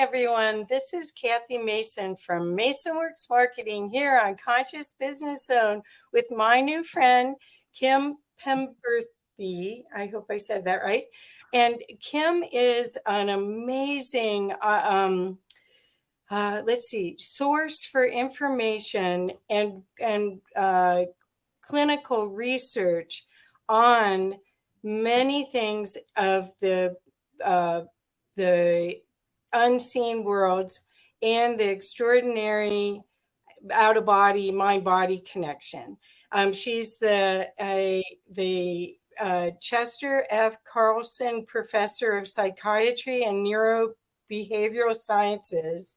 everyone. This is Kathy Mason from MasonWorks Marketing here on Conscious Business Zone with my new friend, Kim Penberthy. I hope I said that right. And Kim is an amazing, uh, um, uh, let's see, source for information and and uh, clinical research on many things of the uh, the unseen worlds and the extraordinary out of body mind body connection. Um, she's the uh, the uh, Chester F. Carlson Professor of Psychiatry and Neurobehavioral Sciences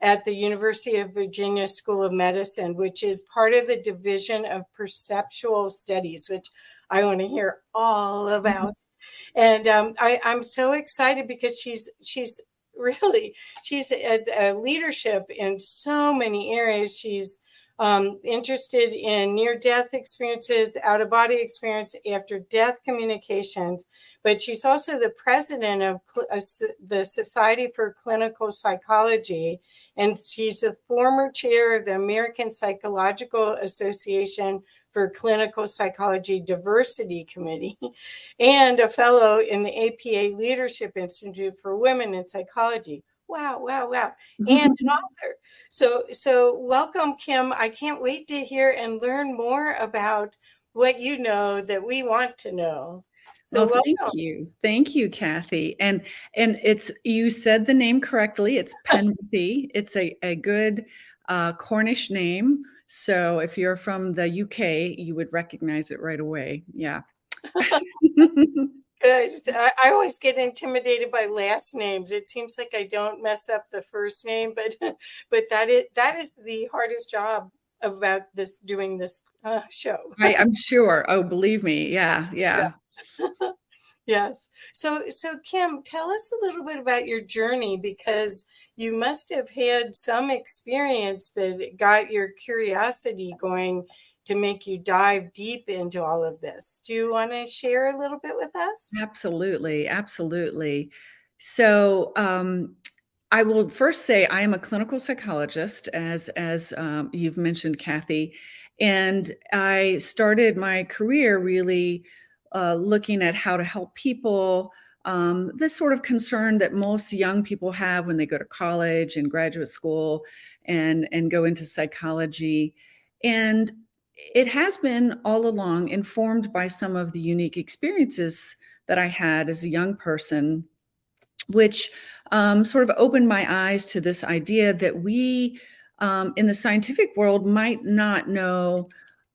at the University of Virginia School of Medicine, which is part of the Division of Perceptual Studies, which I want to hear all about. Mm-hmm. And um, I, I'm so excited because she's she's really she's a, a leadership in so many areas. She's um, interested in near death experiences, out of body experience, after death communications. But she's also the president of uh, the Society for Clinical Psychology, and she's the former chair of the American Psychological Association for Clinical Psychology Diversity Committee and a fellow in the APA Leadership Institute for Women in Psychology. Wow, wow, wow. And an author. So so welcome Kim. I can't wait to hear and learn more about what you know that we want to know. So well, thank you. Thank you, Kathy. And and it's you said the name correctly. It's Penberthy. it's a, a good uh, Cornish name so if you're from the UK, you would recognize it right away. Yeah. Good. I, I, always get intimidated by last names. It seems like I don't mess up the first name, but but that is that is the hardest job about this doing this uh, show. I, am sure. Oh, believe me. Yeah, yeah. yeah. Yes. So, so Kim, tell us a little bit about your journey because you must have had some experience that got your curiosity going to make you dive deep into all of this. Do you want to share a little bit with us? Absolutely. Absolutely. So, um, I will first say I am a clinical psychologist, as as um, you've mentioned, Kathy, and I started my career really uh, looking at how to help people. Um, this sort of concern that most young people have when they go to college and graduate school and and go into psychology and it has been all along informed by some of the unique experiences that i had as a young person which um, sort of opened my eyes to this idea that we um, in the scientific world might not know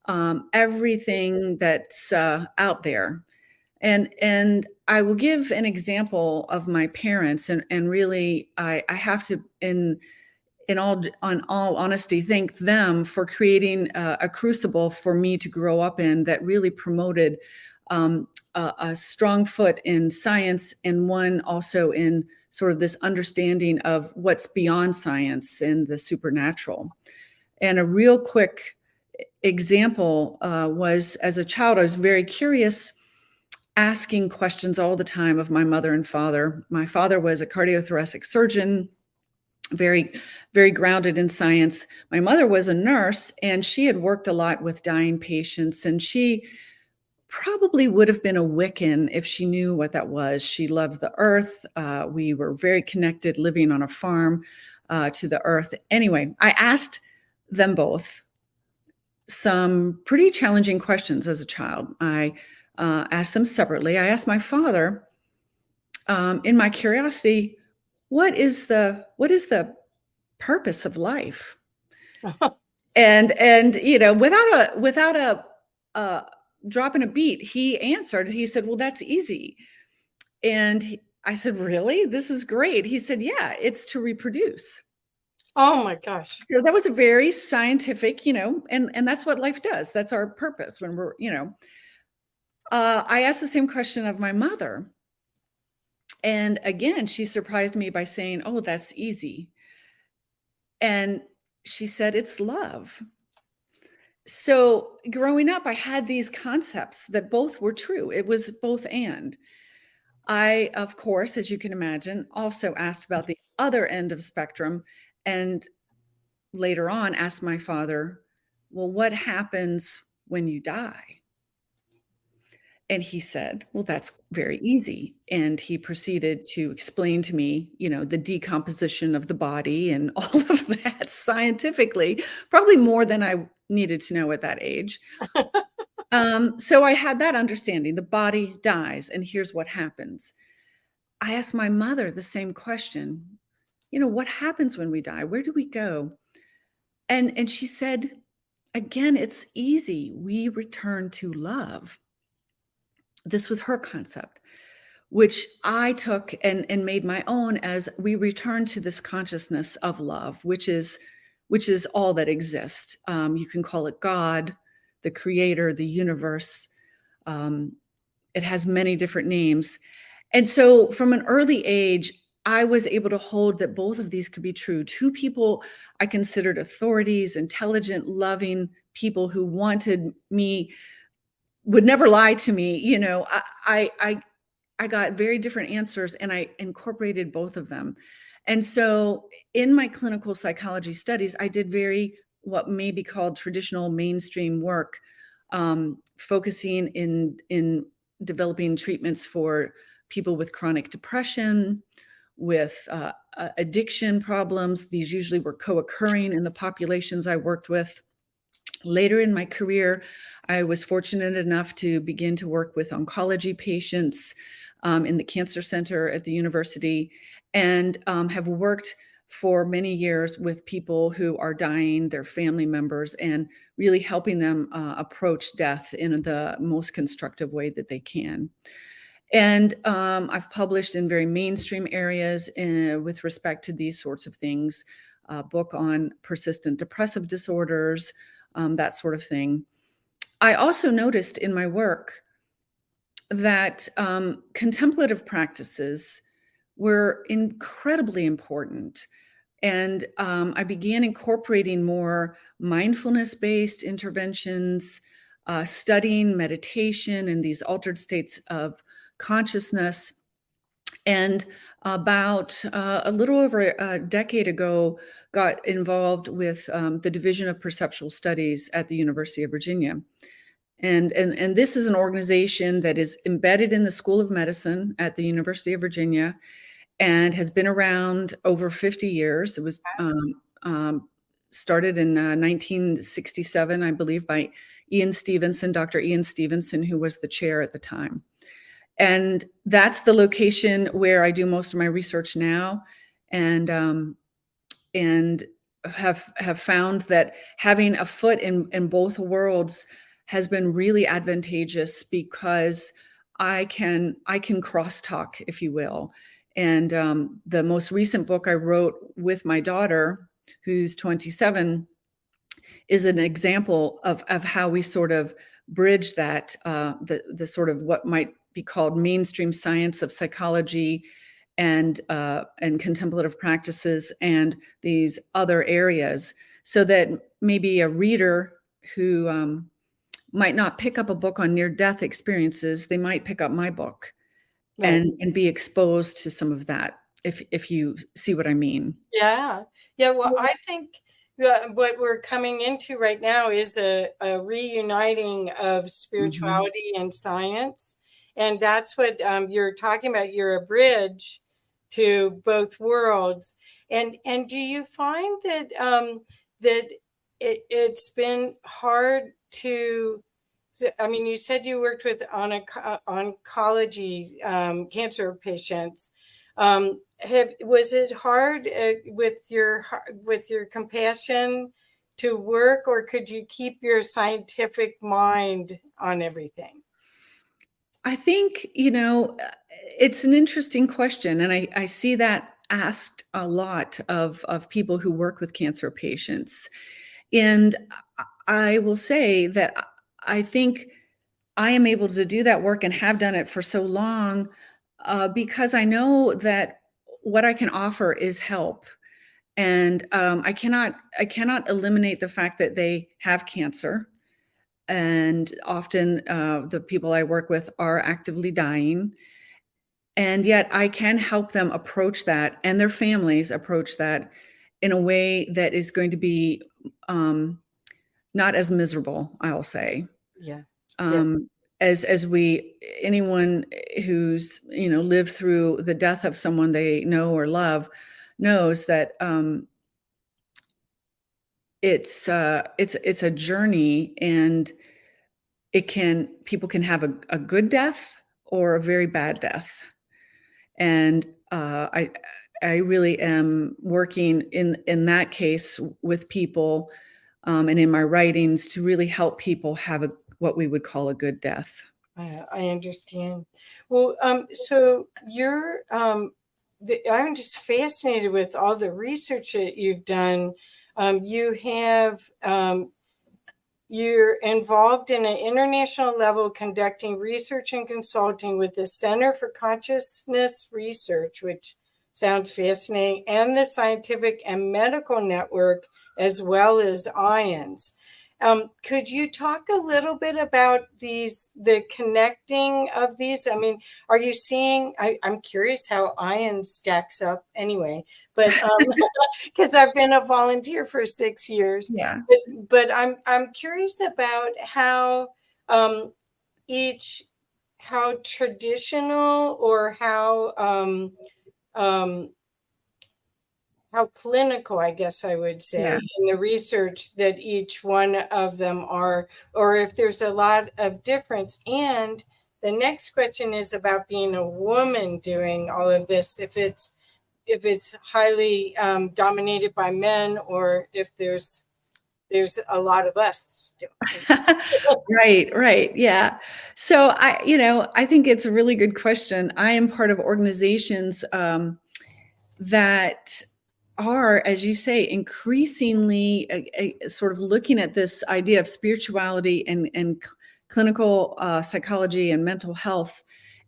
um, everything that's uh, out there. And and I will give an example of my parents, and and really I I have to in in all on all honesty thank them for creating a, a crucible for me to grow up in that really promoted um, a, a strong foot in science and one also in sort of this understanding of what's beyond science and the supernatural. And a real quick example uh, was as a child, I was very curious, asking questions all the time of my mother and father. My father was a cardiothoracic surgeon, very, very grounded in science. My mother was a nurse, and she had worked a lot with dying patients, and she probably would have been a Wiccan if she knew what that was. She loved the earth. Uh, we were very connected, living on a farm uh, to the earth. Anyway, I asked them both some pretty challenging questions as a child. I uh, asked them separately. I asked my father, um, in my curiosity, what is the what is the purpose of life? and and you know, without a without a uh, dropping a beat, he answered. He said, "Well, that's easy." And he, I said, "Really? This is great." He said, "Yeah, it's to reproduce." Oh my gosh. So that was a very scientific, you know, and and that's what life does. That's our purpose when we're, you know. Uh, I asked the same question of my mother. And again, she surprised me by saying, "Oh, that's easy." And she said, "It's love." So growing up, I had these concepts that both were true. It was both and. I, of course, as you can imagine, also asked about the other end of spectrum and later on asked my father, Well, what happens when you die? And he said, Well, that's very easy. And he proceeded to explain to me, you know, the decomposition of the body and all of that scientifically, probably more than I needed to know at that age. um, so I had that understanding the body dies, and here's what happens. I asked my mother the same question you know, what happens when we die? Where do we go? And, and she said, again, it's easy. We return to love. This was her concept, which I took and, and made my own as we return to this consciousness of love, which is which is all that exists. Um, you can call it God, the creator, the universe. Um, it has many different names. And so from an early age, I was able to hold that both of these could be true. Two people I considered authorities, intelligent, loving people who wanted me, would never lie to me. You know, I, I, I got very different answers and I incorporated both of them. And so in my clinical psychology studies, I did very what may be called traditional mainstream work, um, focusing in in developing treatments for people with chronic depression, with uh, addiction problems. These usually were co occurring in the populations I worked with. Later in my career, I was fortunate enough to begin to work with oncology patients um, in the cancer center at the university and um, have worked for many years with people who are dying, their family members, and really helping them uh, approach death in the most constructive way that they can. And um, I've published in very mainstream areas in, uh, with respect to these sorts of things, a book on persistent depressive disorders, um, that sort of thing. I also noticed in my work that um, contemplative practices were incredibly important. And um, I began incorporating more mindfulness based interventions, uh, studying meditation and these altered states of consciousness. And about uh, a little over a decade ago, got involved with um, the Division of Perceptual Studies at the University of Virginia. And, and, and this is an organization that is embedded in the School of Medicine at the University of Virginia and has been around over 50 years. It was um, um, started in uh, 1967, I believe, by Ian Stevenson, Dr. Ian Stevenson, who was the chair at the time. And that's the location where I do most of my research now. And um, and have have found that having a foot in in both worlds has been really advantageous because I can I can crosstalk, if you will. And um, the most recent book I wrote with my daughter, who's 27, is an example of of how we sort of bridge that uh, the the sort of what might be called mainstream science of psychology and uh, and contemplative practices and these other areas so that maybe a reader who um, might not pick up a book on near death experiences they might pick up my book right. and and be exposed to some of that if if you see what i mean yeah yeah well i think what we're coming into right now is a, a reuniting of mm-hmm. spirituality mm-hmm. and science and that's what um, you're talking about you're a bridge to both worlds. And and do you find that um that it, it's been hard to i mean you said you worked with on oncology um, cancer patients. Um, have was it hard uh, with your with your compassion to work or could you keep your scientific mind on everything I think, you know, uh, it's an interesting question. And I, I see that asked a lot of, of people who work with cancer patients. And I will say that I think I am able to do that work and have done it for so long uh, because I know that what I can offer is help. And um, I cannot I cannot eliminate the fact that they have cancer and often uh, the people I work with are actively dying. and yet I can help them approach that and their families approach that in a way that is going to be um, not as miserable. I'll say. Yeah. Um, as as we anyone who's you know lived through the death of someone they know or love knows that um, it's uh, it's it's a journey and it can people can have a, a good death or a very bad death and uh, i i really am working in in that case with people um, and in my writings to really help people have a what we would call a good death I, understand. Well, um, so you're, um, the, I'm just fascinated with all the research that you've done. Um, you have, um, you're involved in an international level conducting research and consulting with the Center for Consciousness Research, which sounds fascinating, and the Scientific and Medical Network, as well as IONS. Um, could you talk a little bit about these, the connecting of these? I mean, are you seeing? I, am curious how ION stacks up anyway, but because um, I've been a volunteer for six years. Yeah. But, but I'm I'm curious about how um, each how traditional or how um, um, how clinical, I guess I would say, yeah. in the research that each one of them are, or if there's a lot of difference. And the next question is about being a woman doing all of this. If it's if it's highly um, dominated by men, or if there's there's a lot of us right right yeah so i you know i think it's a really good question i am part of organizations um, that are, as you say, increasingly uh, uh, sort of looking at this idea of spirituality and, and cl- clinical uh, psychology and mental health.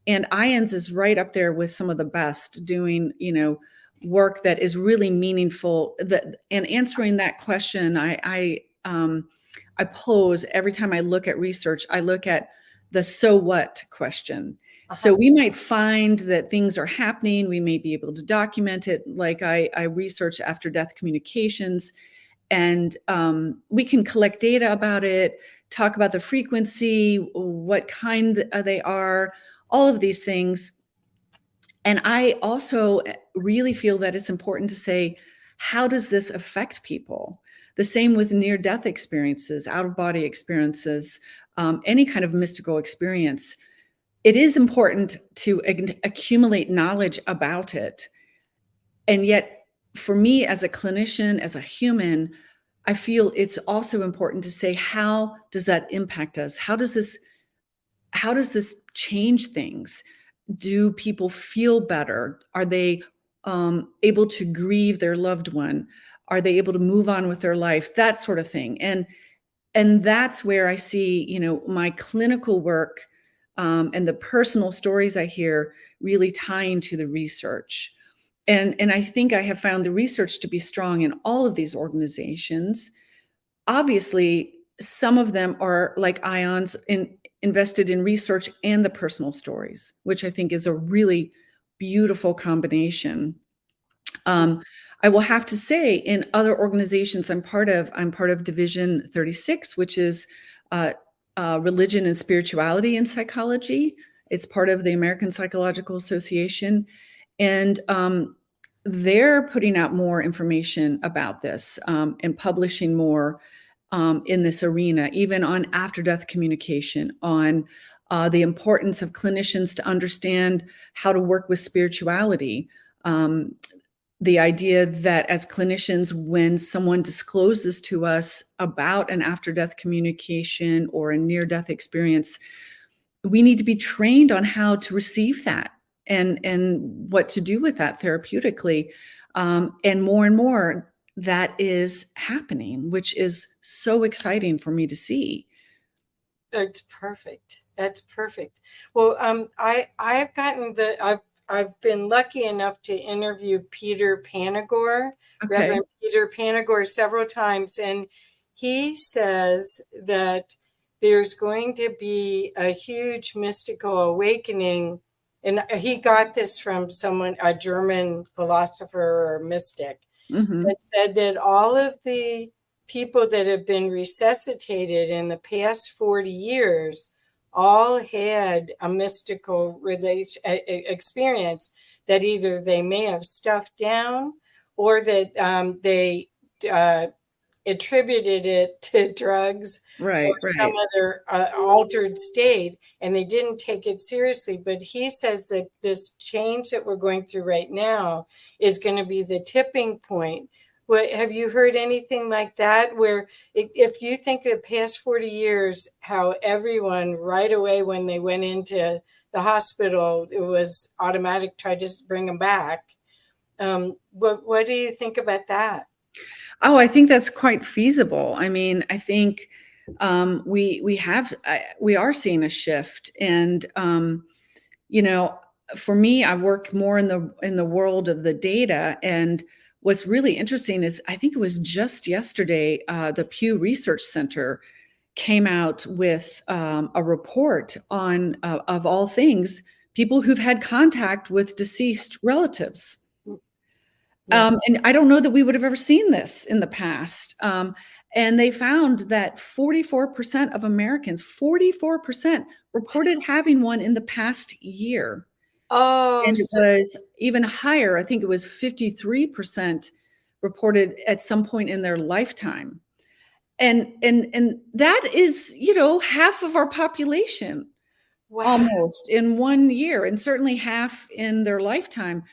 And IONS is right up there with some of the best doing, you know, work that is really meaningful. That and answering that question, I, I, um, I pose every time I look at research. I look at the so what question so uh-huh. we might find that things are happening. We may be able to document it. Like I, I research after death communications, and um, we can collect data about it, talk about the frequency, what kind they are, all of these things. And I also eh, really feel that it's important to say, how does this affect people? The same with near death experiences, out of body experiences, um, any kind of mystical experience it is important to accumulate knowledge about it. And yet, for me as a clinician, as a human, I feel it's also important to say, how does that impact us? How does this how does this change things? Do people feel better? Are they um, able to grieve their loved one? Are they able to move on with their life? That sort of thing. And and that's where I see, you know, my clinical work um, and the personal stories I hear really tying to the research. And, and I think I have found the research to be strong in all of these organizations. Obviously, some of them are like ions in, invested in research and the personal stories, which I think is a really beautiful combination. Um, I will have to say, in other organizations I'm part of, I'm part of Division 36, which is uh, uh, religion and spirituality in psychology. It's part of the American Psychological Association. And um, they're putting out more information about this um, and publishing more um, in this arena, even on after death communication, on uh, the importance of clinicians to understand how to work with spirituality, um, the idea that as clinicians, when someone discloses to us about an after death communication or a near death experience, we need to be trained on how to receive that and, and what to do with that therapeutically. Um, and more and more, that is happening, which is so exciting for me to see. That's perfect. That's perfect. Well, um, I I've gotten the I've I've been lucky enough to interview Peter Panagore, okay. Reverend Peter Panagore, several times, and he says that there's going to be a huge mystical awakening and he got this from someone, a German philosopher or mystic, mm-hmm. that said that all of the people that have been resuscitated in the past 40 years all had a mystical relation experience that either they may have stuffed down or that um, they uh, attributed it to drugs right, or some other uh, altered state and they didn't take it seriously. But he says that this change that we're going through right now is going to be the tipping point what have you heard anything like that where if you think the past 40 years how everyone right away when they went into the hospital it was automatic try to bring them back um, what what do you think about that Oh, I think that's quite feasible. I mean, I think um, we we have we are seeing a shift, and um, you know, for me, I work more in the in the world of the data, and what's really interesting is I think it was just yesterday uh, the Pew Research Center came out with um, a report on uh, of all things people who've had contact with deceased relatives um, and I don't know that we would have ever seen this in the past. Um, and they found that 44% of Americans, 44% reported having one in the past year. Oh, and it was even higher. I think it was 53% reported at some point in their lifetime. And and and that is, you know, half of our population wow. almost in one year, and certainly half in their lifetime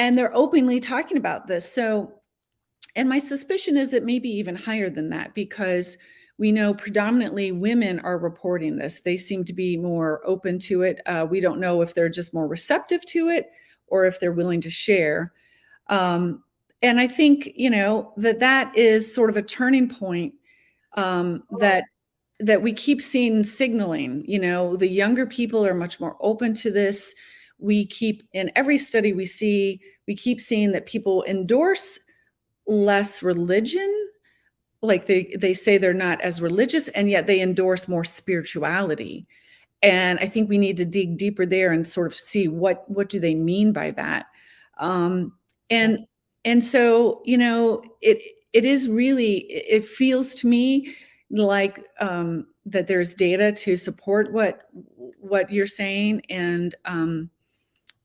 and they're openly talking about this. So, and my suspicion is it may be even higher than that because we know predominantly women are reporting this. They seem to be more open to it. Uh, we don't know if they're just more receptive to it or if they're willing to share. Um, and I think you know that that is sort of a turning point um, that that we keep seeing signaling. You know, the younger people are much more open to this we keep in every study we see we keep seeing that people endorse less religion like they they say they're not as religious and yet they endorse more spirituality. And i think we need to dig deeper there and sort of see what what do they mean by that. Um and and so you know it it is really it feels to me like um that there's data to support what what you're saying. And um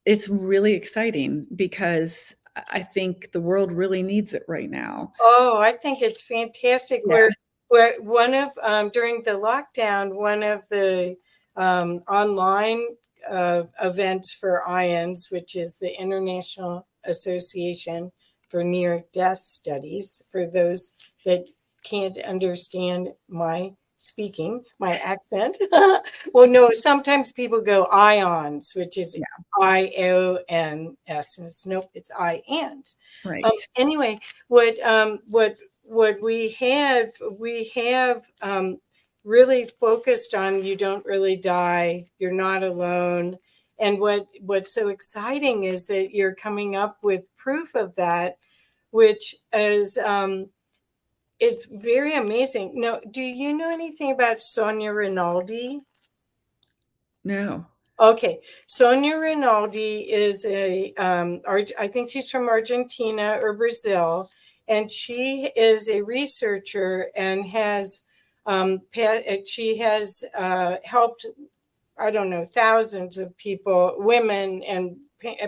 it's really exciting because I think the world really needs it right now. Oh, I think it's fantastic. Yeah. Where where one of um, during the lockdown, one of the um, online uh, events for IANDS, which is the International Association for Near Death Studies, for those that can't understand my speaking, my accent. well, no, sometimes people go ions, which is I O N S, and it's nope, it's I and. Right. Um, anyway, what um, what what we have we have um, really focused on you don't really die, you're not alone. And what what's so exciting is that you're coming up with proof of that, which is um, is very amazing. Now, do you know anything about Sonia Rinaldi? No. Okay, Sonia Rinaldi is a, um, I think she's from Argentina or Brazil, and she is a researcher and has, um, she has uh, helped, I don't know, thousands of people, women and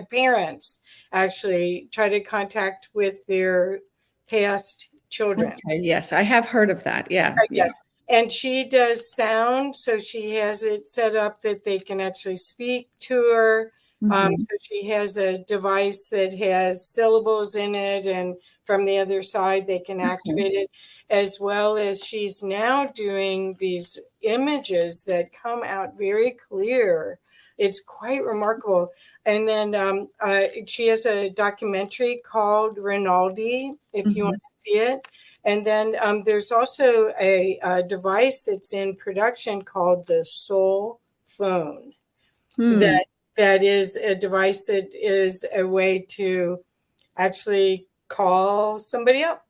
parents, actually try to contact with their past children. Okay, yes, I have heard of that. Yeah. Uh, yes. And she does sound, so she has it set up that they can actually speak to her. Um, mm-hmm. Um, so she has a device that has syllables in it, and from the other side, they can activate it, as well as she's now doing these images that come out very clear. It's quite remarkable. And then um, uh, she has a documentary called Rinaldi, if mm-hmm. you want to see it. And then um, there's also a, a, device that's in production called the Soul Phone. Hmm. That that is a device that is a way to actually call somebody up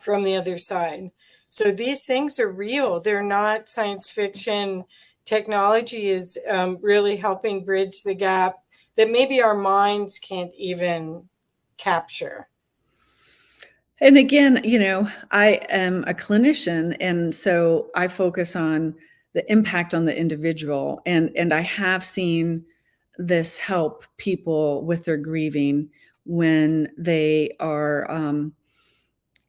from the other side. So these things are real. They're not science fiction technology is um, really helping bridge the gap that maybe our minds can't even capture. And again, you know, I am a clinician, and so I focus on the impact on the individual, and and I have seen this help people with their grieving when they are um,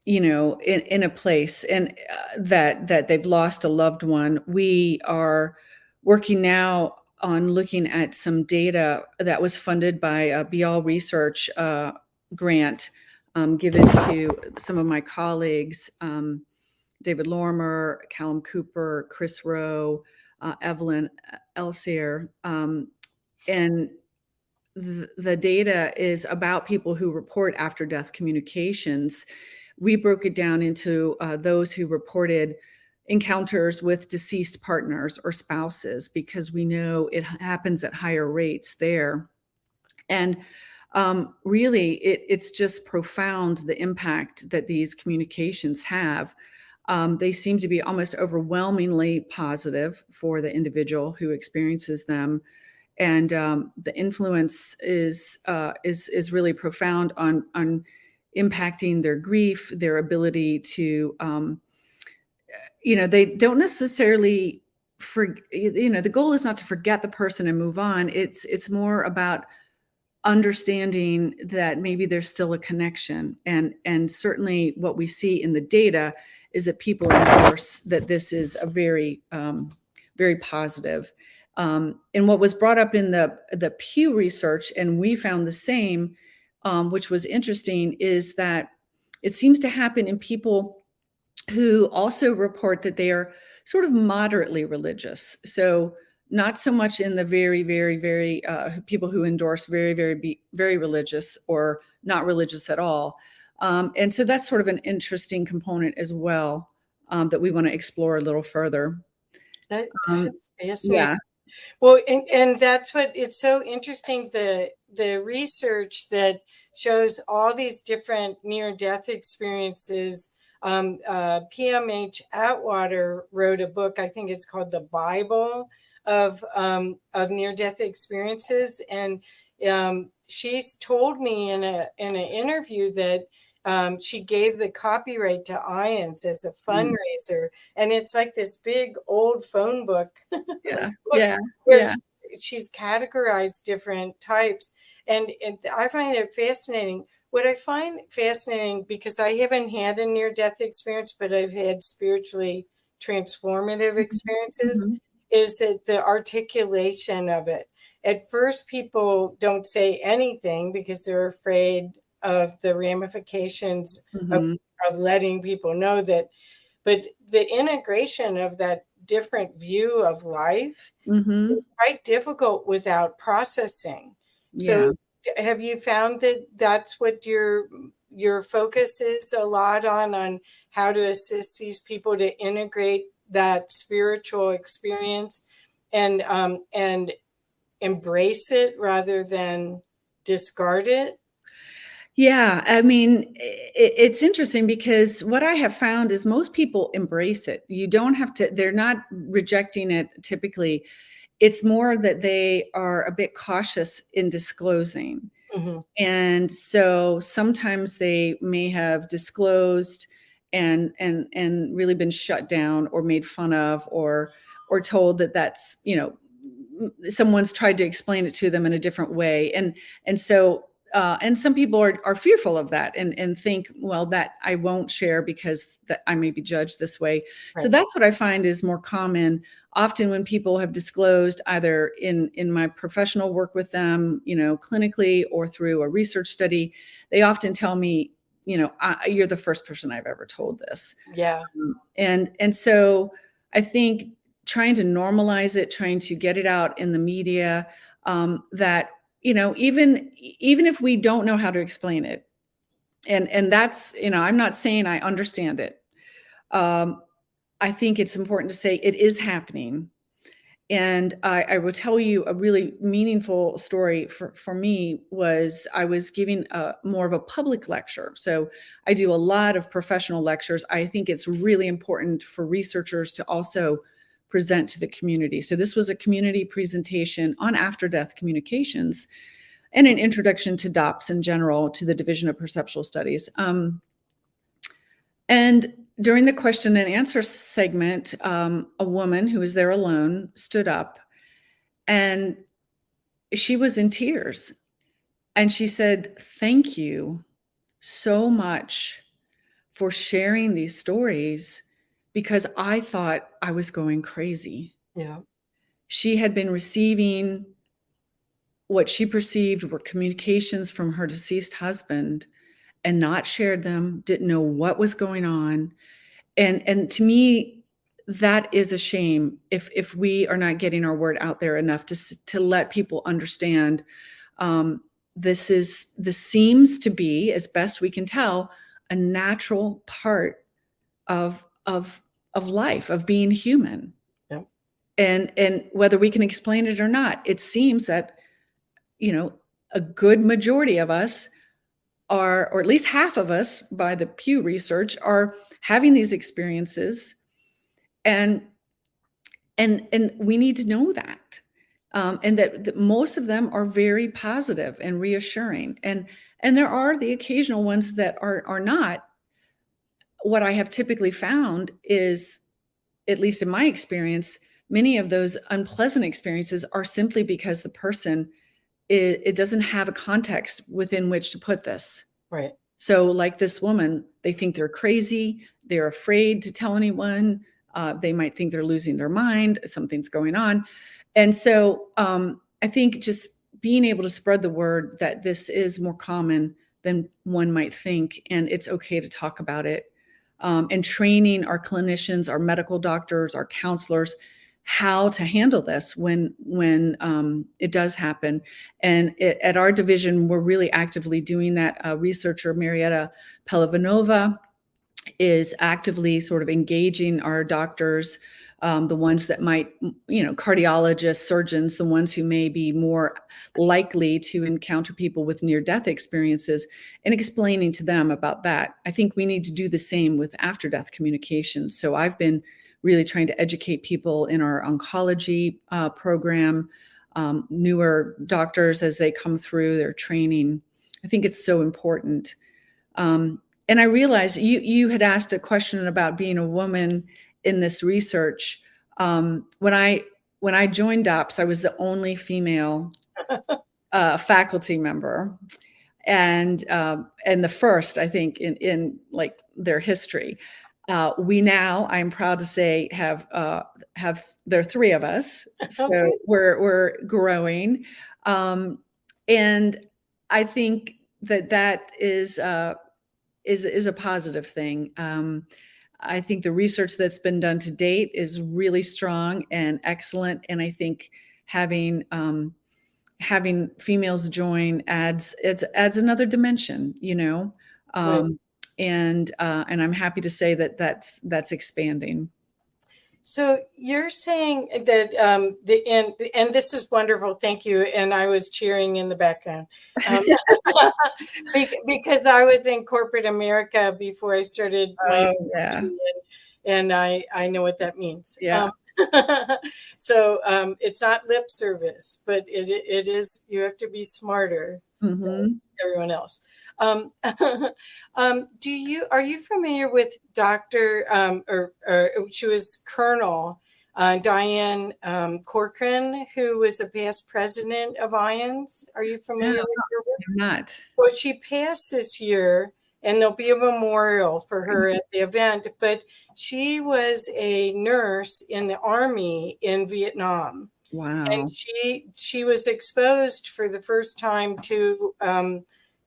you know in, in a place and uh, that that they've lost a loved one we are working now on looking at some data that was funded by a Bial Research uh, grant um, given to some of my colleagues, um, David Lorimer, Callum Cooper, Chris Roe, uh, Evelyn Elsaesser. Um, and th- the data is about people who report after death communications we broke it down into uh, those who reported encounters with deceased partners or spouses because we know it happens at higher rates there. And um, really, it, it's just profound the impact that these communications have. Um, they seem to be almost overwhelmingly positive for the individual who experiences them, and um, the influence is uh, is is really profound on on impacting their grief, their ability to, um, you know, they don't necessarily for you know the goal is not to forget the person and move on. It's it's more about understanding that maybe there's still a connection and and certainly what we see in the data is that people endorse that this is a very um, very positive um, and what was brought up in the the pew research and we found the same um, which was interesting, is that it seems to happen in people who also report that they are sort of moderately religious. So not so much in the very, very, very uh, people who endorse very, very, very religious or not religious at all. Um, and so that's sort of an interesting component as well um, that we want to explore a little further. That, um, yeah. Well, and, and that's what it's so interesting the the research that shows all these different near death experiences. Um, uh, PMH Atwater wrote a book, I think it's called The Bible of, um, of near death experiences. And um, she's told me in, a, in an interview that um, she gave the copyright to IANDS as a mm. fundraiser. Mm. And it's like this big old phone book. Yeah. yeah. yeah. she's categorized different types and, and I find it fascinating. What I find fascinating because I haven't had a near death experience, but I've had spiritually transformative mm-hmm. experiences, mm-hmm. is that the articulation of it. At first, people don't say anything because they're afraid of the ramifications mm-hmm. of, of letting people know that. But the integration of that different view of life mm-hmm. is quite difficult without processing. So have you found that that's what your your focus is a lot on on how to assist these people to integrate that spiritual experience and um, and embrace it rather than discard it? Yeah, I mean, it, it's interesting because what I have found is most people embrace it. You don't have to, they're not rejecting it typically it's more that they are a bit cautious in disclosing. Mm-hmm. And so sometimes they may have disclosed and and and really been shut down or made fun of or or told that that's, you know, someone's tried to explain it to them in a different way. And and so uh, and some people are, are fearful of that and, and think, well, that I won't share because that I may be judged this way. Right. So that's what I find is more common. Often when people have disclosed either in, in my professional work with them, you know, clinically or through a research study, they often tell me, you know, I, you're the first person I've ever told this. Yeah. Um, and, and so I think trying to normalize it, trying to get it out in the media, um, that you know even even if we don't know how to explain it and and that's you know i'm not saying i understand it um i think it's important to say it is happening and I, I will tell you a really meaningful story for, for me was I was giving a, more of a public lecture. So I do a lot of professional lectures. I think it's really important for researchers to also present to the community. So this was a community presentation on after death communications and an introduction to DOPS in general, to the Division of Perceptual Studies. Um, and during the question and answer segment, um, a woman who was there alone stood up and she was in tears. And she said, Thank you so much for sharing these stories because I thought I was going crazy. Yeah. She had been receiving what she perceived were communications from her deceased husband and not shared them, didn't know what was going on. And and to me that is a shame if if we are not getting our word out there enough to to let people understand um, this is this seems to be as best we can tell a natural part of of of life of being human. Yep. and and whether we can explain it or not it seems that you know a good majority of us are or at least half of us by the pew research are having these experiences. And and and we need to know that um, and that, that most of them are very positive and reassuring. And and there are the occasional ones that are are not what i have typically found is at least in my experience many of those unpleasant experiences are simply because the person it, it doesn't have a context within which to put this right so like this woman they think they're crazy they're afraid to tell anyone uh, they might think they're losing their mind something's going on and so um, i think just being able to spread the word that this is more common than one might think, and it's okay to talk about it. Um, and training our clinicians, our medical doctors, our counselors, how to handle this when when um, it does happen. And it, at our division, we're really actively doing that. Uh, researcher Marieta Pehlivanova is actively sort of engaging our doctors um, the ones that might, you know, cardiologists, surgeons, the ones who may be more likely to encounter people with near death experiences, and explaining to them about that. I think we need to do the same with after death communications. So I've been really trying to educate people in our oncology uh, program, um, newer doctors as they come through their training. I think it's so important. Um, and I realized you you had asked a question about being a woman in this research. Um, when I when I joined DOPS, I was the only female uh, faculty member, and um, and the first, I think, in in like their history. Uh, we now, I'm proud to say, have uh, have there are three of us, so okay. we're we're growing, um, and I think that that is uh, is is a positive thing. Um, I think the research that's been done to date is really strong and excellent, and I think having um, having females join adds it adds another dimension, you know. Um, right. And uh, and I'm happy to say that that's that's expanding. So you're saying that um, the and and this is wonderful. Thank you. And I was cheering in the background um, because I was in corporate America before I started. My oh, yeah. And, and, I I know what that means. Yeah. Um, so um, it's not lip service, but it it is. You have to be smarter mm-hmm. than everyone else. Um, um, do you are you familiar with Doctor um, or, or, she was Colonel uh, Diane um, Corcoran, who was a past president of IANDS? Are you familiar no, with her? I'm not. Well, she passed this year, and there'll be a memorial for her mm-hmm. at the event. But she was a nurse in the army in Vietnam. Wow. And she she was exposed for the first time to um,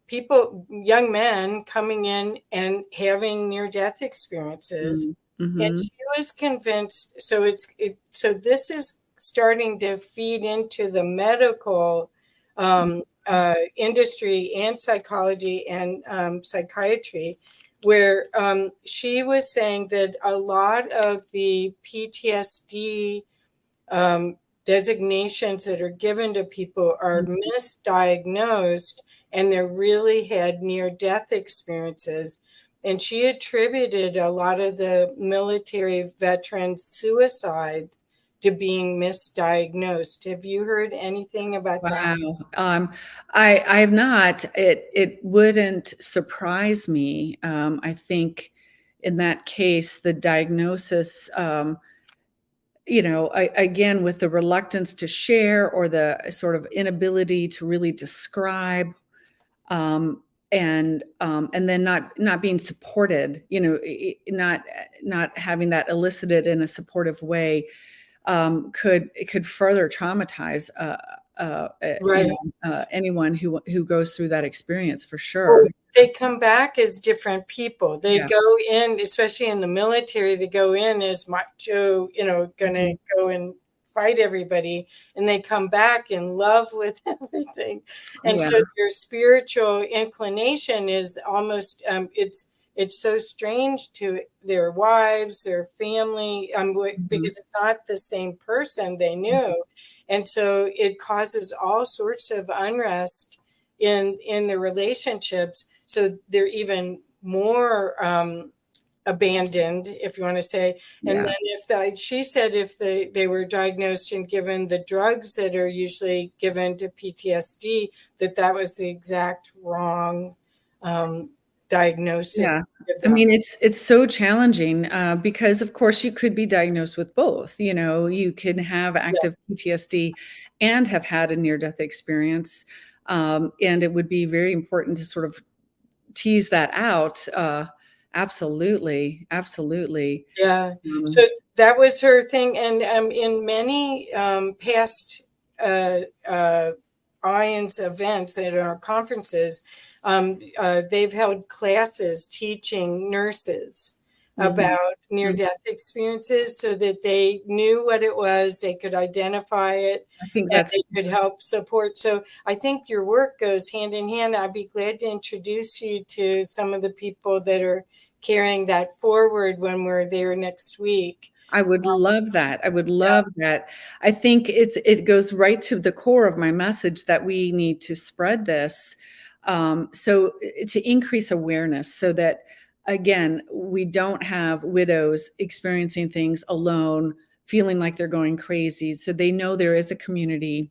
people, young men coming in and having near death experiences. Mm-hmm. And she was convinced. So it's it, so this is starting to feed into the medical um, uh, industry and psychology and um, psychiatry, where um, she was saying that a lot of the PTSD um, designations that are given to people are mm-hmm. misdiagnosed and they really had near death experiences. And she attributed a lot of the military veterans' suicides to being misdiagnosed. Have you heard anything about wow. that? Wow. Um, I, I have not. It, it wouldn't surprise me. Um, I think in that case, the diagnosis, um, you know, I, again, with the reluctance to share or the sort of inability to really describe, um, and um, and then not not being supported, you know, not not having that elicited in a supportive way, um, could it could further traumatize uh, uh, right. you know, uh, anyone who who goes through that experience for sure. They come back as different people. They yeah. go in, especially in the military. They go in as macho, you know, going to mm-hmm. go and fight everybody, and they come back in love with everything. And yeah. so your spiritual inclination is almost um, it's it's so strange to their wives, their family, um, mm-hmm. because it's not the same person they knew, mm-hmm. and so it causes all sorts of unrest in in the relationships. So they're even more um, abandoned, if you want to say. And yeah. then if the, she said if they they were diagnosed and given the drugs that are usually given to PTSD, that that was the exact wrong um, diagnosis. Yeah. I mean, it's it's so challenging uh, because, of course, you could be diagnosed with both. You know, you can have active yeah. PTSD and have had a near death experience, um, and it would be very important to sort of tease that out. Uh, absolutely, absolutely. Yeah. Um, so that was her thing, and um, in many um, past uh, uh, events at our conferences um, uh, they've held classes teaching nurses mm-hmm. about near mm-hmm. death experiences so that they knew what it was, they could identify it, I think that they could help support. So I think your work goes hand in hand. I'd be glad to introduce you to some of the people that are carrying that forward when we're there next week. I would um, love that. I would love yeah. that. I think it's it goes right to the core of my message that we need to spread this um, so to increase awareness so that again we don't have widows experiencing things alone feeling like they're going crazy so they know there is a community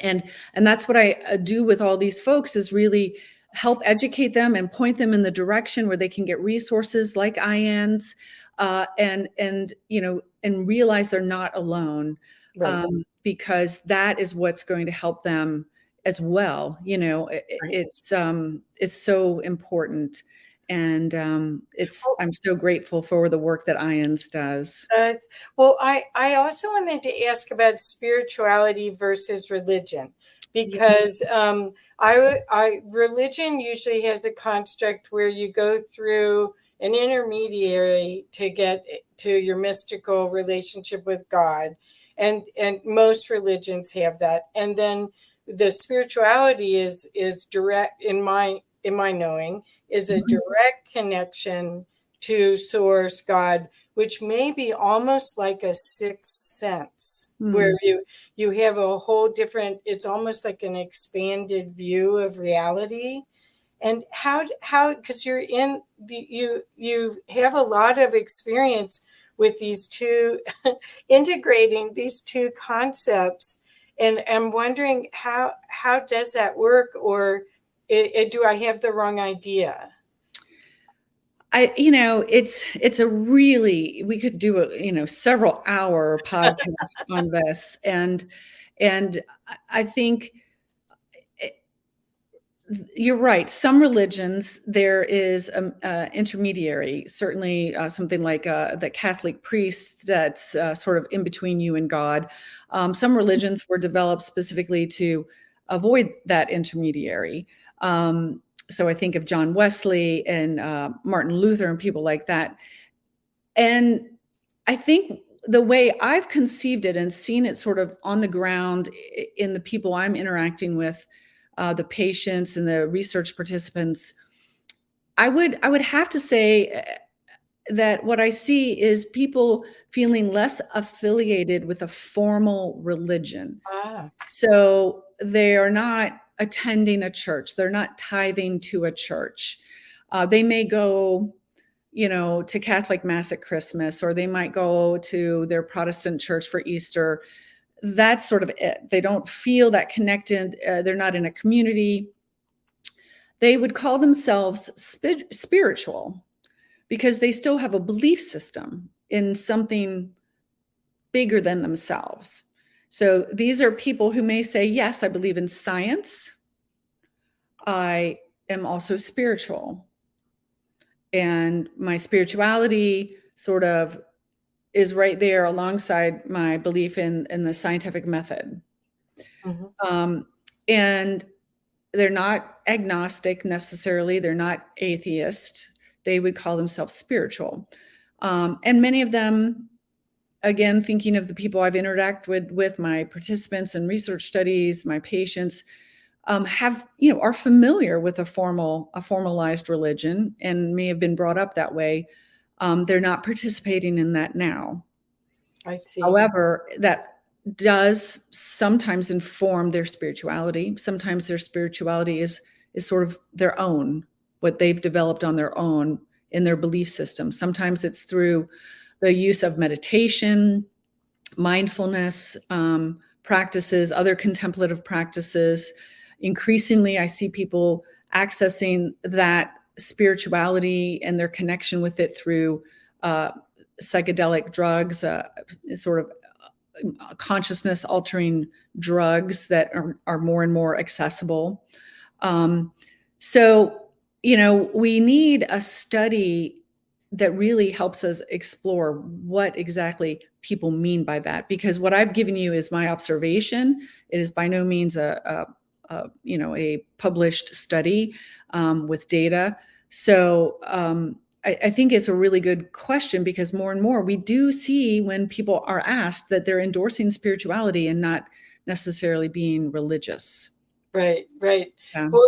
and and that's what i uh, do with all these folks is really help educate them and point them in the direction where they can get resources like IANDS uh, and and you know and realize they're not alone right. um, because that is what's going to help them as well you know it, right. it's um it's so important and um, it's i'm so grateful for the work that IANDS does uh, well i i also wanted to ask about spirituality versus religion because um, I, I religion usually has the construct where you go through an intermediary to get to your mystical relationship with God, and and most religions have that, and then the spirituality is is direct in my in my knowing is a mm-hmm. direct connection to source god which may be almost like a sixth sense mm. where you you have a whole different it's almost like an expanded view of reality and how how because you're in you you have a lot of experience with these two integrating these two concepts and I'm wondering how how does that work, or it, it, do I have the wrong idea? I, you know, it's it's a really we could do a you know several hour podcast on this, and and I think you're right. Some religions there is an intermediary, certainly uh, something like uh, the Catholic priest that's uh, sort of in between you and God. Um, some religions were developed specifically to avoid that intermediary. Um, so I think of John Wesley and uh, Martin Luther and people like that. And I think the way I've conceived it and seen it sort of on the ground in the people I'm interacting with uh, the patients and the research participants, I would I would have to say uh, that what I see is people feeling less affiliated with a formal religion. Ah. So they are not attending a church. They're not tithing to a church. Uh, they may go you know, to Catholic Mass at Christmas, or they might go to their Protestant church for Easter. That's sort of it. They don't feel that connected. Uh, they're not in a community. They would call themselves sp- spiritual because they still have a belief system in something bigger than themselves. So these are people who may say, Yes, I believe in science. I am also spiritual. And my spirituality sort of is right there alongside my belief in in the scientific method. Mm-hmm. um, and they're not agnostic necessarily. They're not atheist. They would call themselves spiritual. Um, and many of them again thinking of the people i've interacted with with my participants in research studies my patients um, have you know are familiar with a formal a formalized religion and may have been brought up that way. Um, they're not participating in that now. I see. However that does sometimes inform their spirituality. Sometimes their spirituality is is sort of their own what they've developed on their own in their belief system. Sometimes it's through the use of meditation mindfulness um, practices other contemplative practices. Increasingly i see people accessing that spirituality and their connection with it through uh, psychedelic drugs uh, sort of uh, consciousness altering drugs that are, are more and more accessible. Um, so you know we need a study that really helps us explore what exactly people mean by that because what i've given you is my observation it is by no means a, a uh, you know a published study um, with data. So um, I, I, think it's a really good question because more and more we do see when people are asked that they're endorsing spirituality and not necessarily being religious. Right, right. Yeah. Well,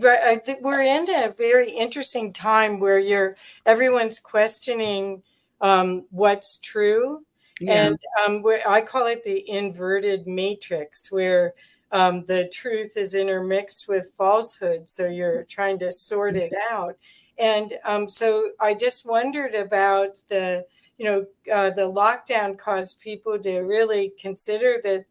right, I think we're in a very interesting time where you're everyone's questioning um, what's true, yeah. and um, I call it the inverted matrix, where um, the truth is intermixed with falsehood. So you're trying to sort it out. And um, so I just wondered about the, you know, uh, the lockdown caused people to really consider that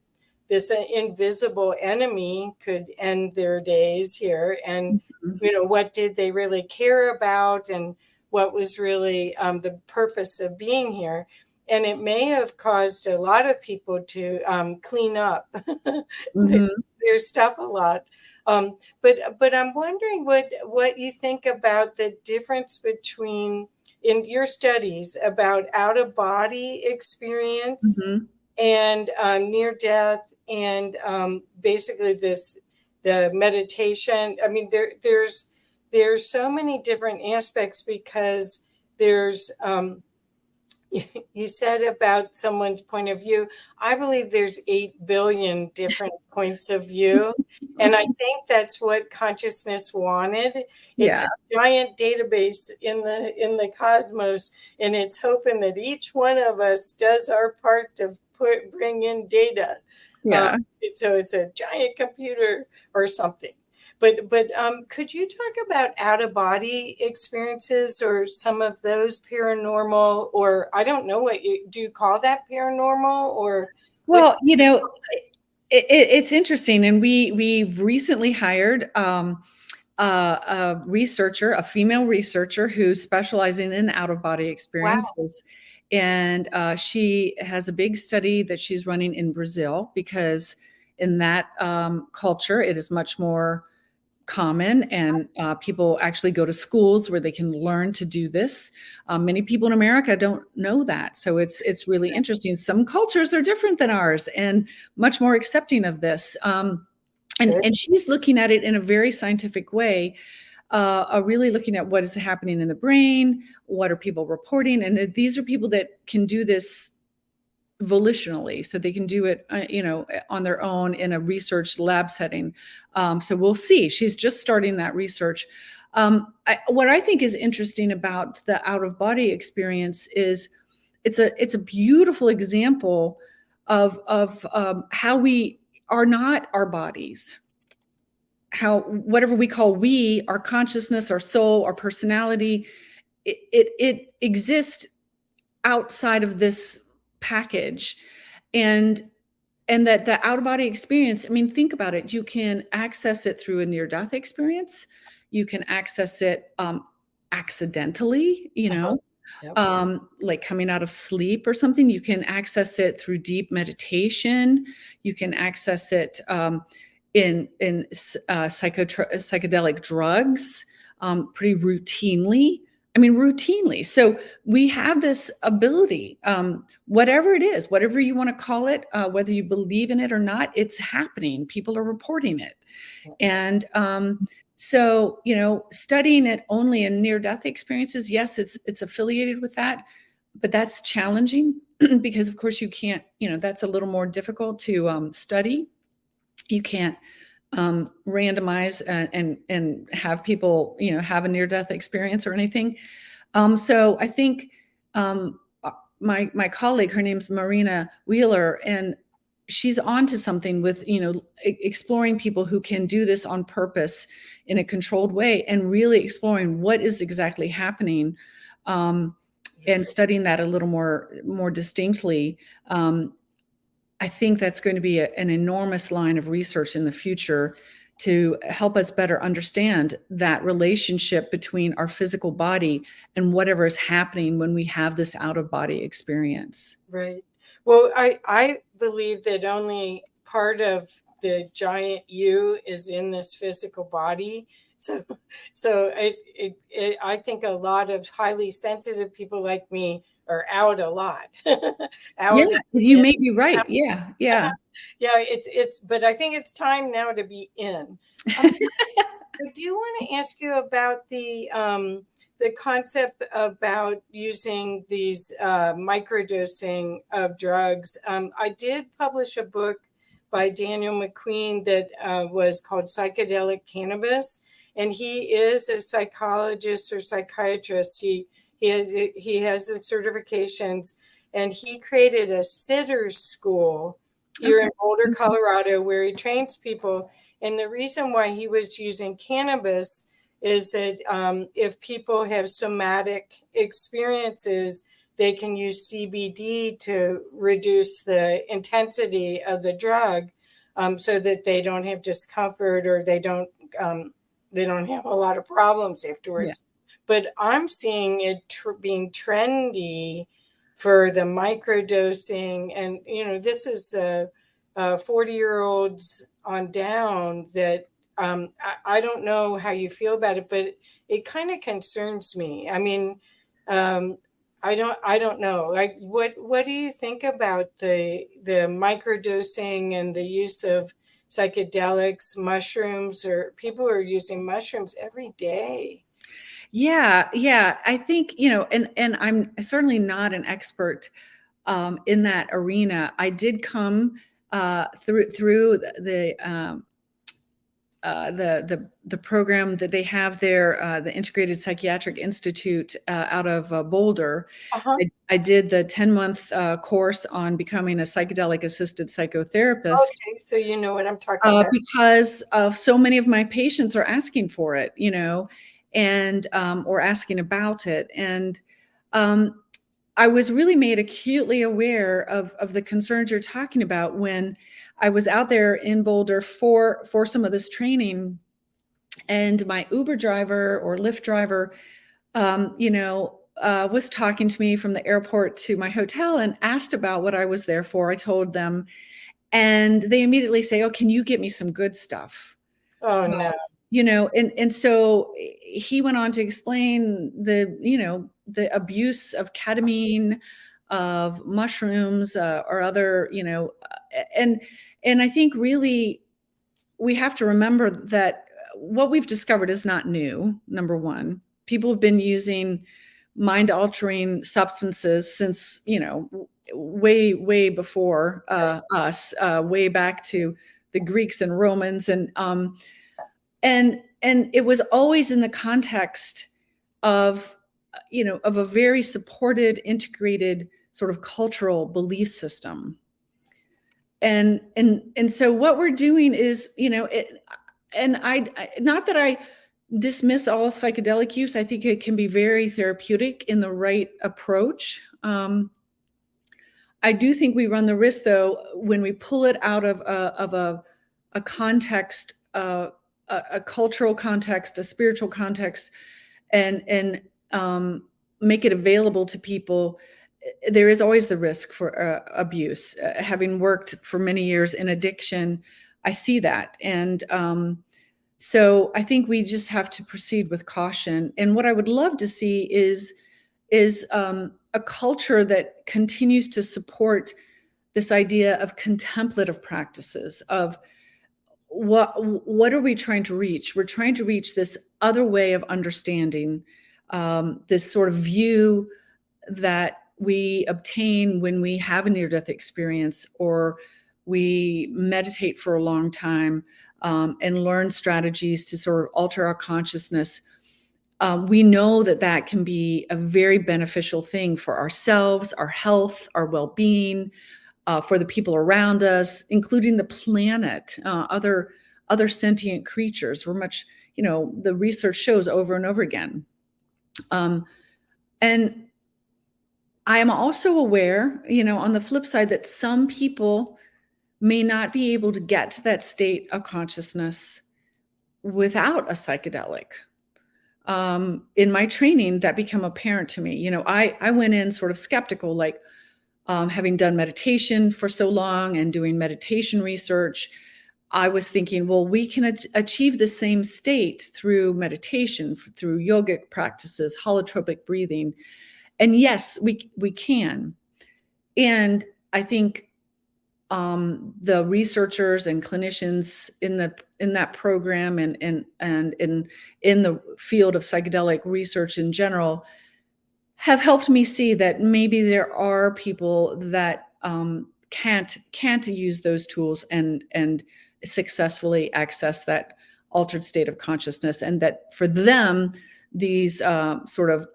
this invisible enemy could end their days here. And, mm-hmm. you know, what did they really care about and what was really um, the purpose of being here? and it may have caused a lot of people to um, clean up mm-hmm. their stuff a lot. Um, but but I'm wondering what what you think about the difference between in your studies about out of body experience mm-hmm. And uh, near death and um, basically this the meditation. I mean there there's there's so many different aspects because there's um, you said about someone's point of view i believe there's 8 billion different points of view and i think that's what consciousness wanted it's yeah. a giant database in the in the cosmos and it's hoping that each one of us does our part to bring in data. Yeah. um, so it's a giant computer or something. But but um, could you talk about out of body experiences or some of those paranormal or I don't know what you do you call that paranormal or? Well you know it, it, it's interesting and we we've recently hired um, uh, a researcher a female researcher who's specializing in out of body experiences. Wow and uh, she has a big study that she's running in Brazil because in that um, culture it is much more common and uh, people actually go to schools where they can learn to do this. Um, many people in america don't know that. So it's it's really interesting. Some cultures are different than ours and much more accepting of this. Um, and and she's looking at it in a very scientific way uh, are really looking at what is happening in the brain what are people reporting and these are people that can do this volitionally. So they can do it uh, you know on their own in a research lab setting. Um, so we'll see. She's just starting that research. Um, I, what i think is interesting about the out of body experience is it's a it's a beautiful example of of um, how we are not our bodies how whatever we call we our consciousness our soul our personality it, it, it exists outside of this package and and that the out of body experience i mean think about it you can access it through a near death experience you can access it um, accidentally you uh-huh. know Yep. um, like coming out of sleep or something. You can access it through deep meditation. You can access it um, in in uh, psychedelic drugs um, pretty routinely. I mean, routinely. So we have this ability, um, whatever it is, whatever you want to call it, uh, whether you believe in it or not, it's happening. People are reporting it, and um, so you know studying it only in near death experiences yes it's it's affiliated with that but that's challenging because of course you can't you know that's a little more difficult to um, study you can't um, randomize and, and, and have people you know have a near death experience or anything. Um, so i think um, uh, my my colleague her name's marina weiler and she's on to something with you know exploring people who can do this on purpose in a controlled way and really exploring what is exactly happening um, and studying that a little more more distinctly. Um, i think that's going to be a, an enormous line of research in the future to help us better understand that relationship between our physical body and whatever is happening when we have this out of body experience right well, I, I believe that only part of the giant you is in this physical body. So, so it, it, it, I think a lot of highly sensitive people like me are out a lot. out yeah, you may be right. Yeah, yeah, yeah. It's it's, but I think it's time now to be in. Um, I do want to ask you about the um, the concept about using these uh, microdosing of drugs. Um, I did publish a book by Daniel McQueen that uh, was called Psychedelic Cannabis, and he is a psychologist or psychiatrist. He he has he has the certifications, and he created a sitters school here okay. in Boulder, mm-hmm. Colorado, where he trains people. And the reason why he was using cannabis is that um, if people have somatic experiences, they can use CBD to reduce the intensity of the drug, um, so that they don't have discomfort or they don't um, they don't have a lot of problems afterwards. But I'm seeing it tr- being trendy for the microdosing, and you know this is a, a 40 year olds on down that um, I, I, don't know how you feel about it, but it, it kind of concerns me. I mean, um, I don't, I don't know. Like, what, what do you think about the the microdosing and the use of psychedelics, mushrooms, or people are using mushrooms every day? Yeah, yeah. I think you know, and and I'm certainly not an expert um, in that arena. I did come uh, through through the, the um, uh, the the the program that they have there, uh, the Integrated Psychiatric Institute uh, out of uh, Boulder. Uh-huh. I, I, did the ten month uh, course on becoming a psychedelic assisted psychotherapist. Okay, so you know what I'm talking about. Because of so many of my patients are asking for it, you know, and um, or asking about it, and um, I was really made acutely aware of of the concerns you're talking about when I was out there in Boulder for for some of this training, and my Uber driver or Lyft driver, um, you know, uh, was talking to me from the airport to my hotel and asked about what I was there for. I told them, and they immediately say, "Oh, can you get me some good stuff?" Oh no. You know, and and so he went on to explain the you know the abuse of ketamine of mushrooms uh, or other you know and and i think really we have to remember that what we've discovered is not new number one. People have been using mind altering substances since you know way way before uh, us uh, way back to the greeks and romans. And um and and it was always in the context of you know of a very supported integrated sort of cultural belief system and and and so what we're doing is you know it and I, I not that i dismiss all psychedelic use. I think it can be very therapeutic in the right approach. Um, I do think we run the risk, though, when we pull it out of a, of a, a context, uh, a, a, cultural context, a spiritual context, and and um, make it available to people. There is always the risk for uh, abuse. Uh, having worked for many years in addiction, I see that, and um, so I think we just have to proceed with caution. And what I would love to see is is um, a culture that continues to support this idea of contemplative practices of what what are we trying to reach? We're trying to reach this other way of understanding um, this sort of view that we obtain when we have a near death experience or we meditate for a long time um, and learn strategies to sort of alter our consciousness. Um, we know that that can be a very beneficial thing for ourselves, our health, our well being, uh, for the people around us, including the planet, uh, other other sentient creatures. We're much, you know, the research shows over and over again. Um, and I am also aware, you know, on the flip side, that some people may not be able to get to that state of consciousness without a psychedelic um, in my training that become apparent to me. You know, I I went in sort of skeptical, like um, having done meditation for so long and doing meditation research. I was thinking, well, we can achieve the same state through meditation, through yogic practices, holotropic breathing, and yes, we we can. And I think um, the researchers and clinicians in the in that program and and and in in the field of psychedelic research in general have helped me see that maybe there are people that um, can't can't use those tools and and successfully access that altered state of consciousness and that for them these uh, sort of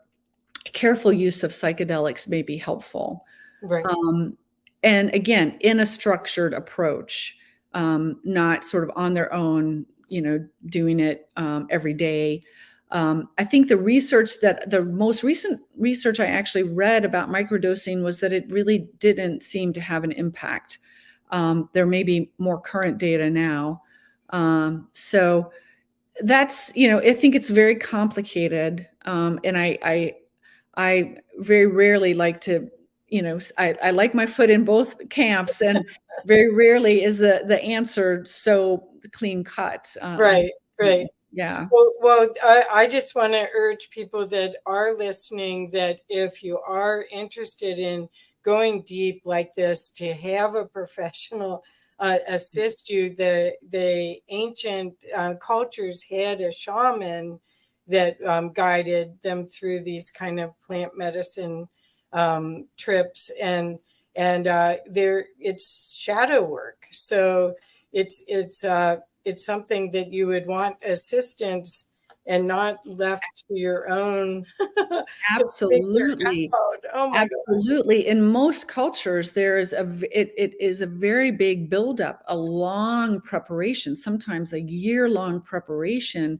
careful use of psychedelics may be helpful. Right. Um, and again in a structured approach um, not sort of on their own you know doing it um, every day um, i think the research that the most recent research i actually read about microdosing was that it really didn't seem to have an impact. Um, there may be more current data now. Um, so that's you know i think it's very complicated um, and i i i very rarely like to you know I, I like my foot in both camps and very rarely is the, the answer so clean cut um, right right yeah. Well, well I, I just want to urge people that are listening that if you are interested in going deep like this to have a professional uh, assist you the the ancient uh, cultures had a shaman that um, guided them through these kind of plant medicine um, trips and and uh, there it's shadow work. So it's it's uh, it's something that you would want assistance and not left to your own absolutely oh my god. absolutely gosh. in most cultures there is a it, it is a very big buildup a long preparation sometimes a year long preparation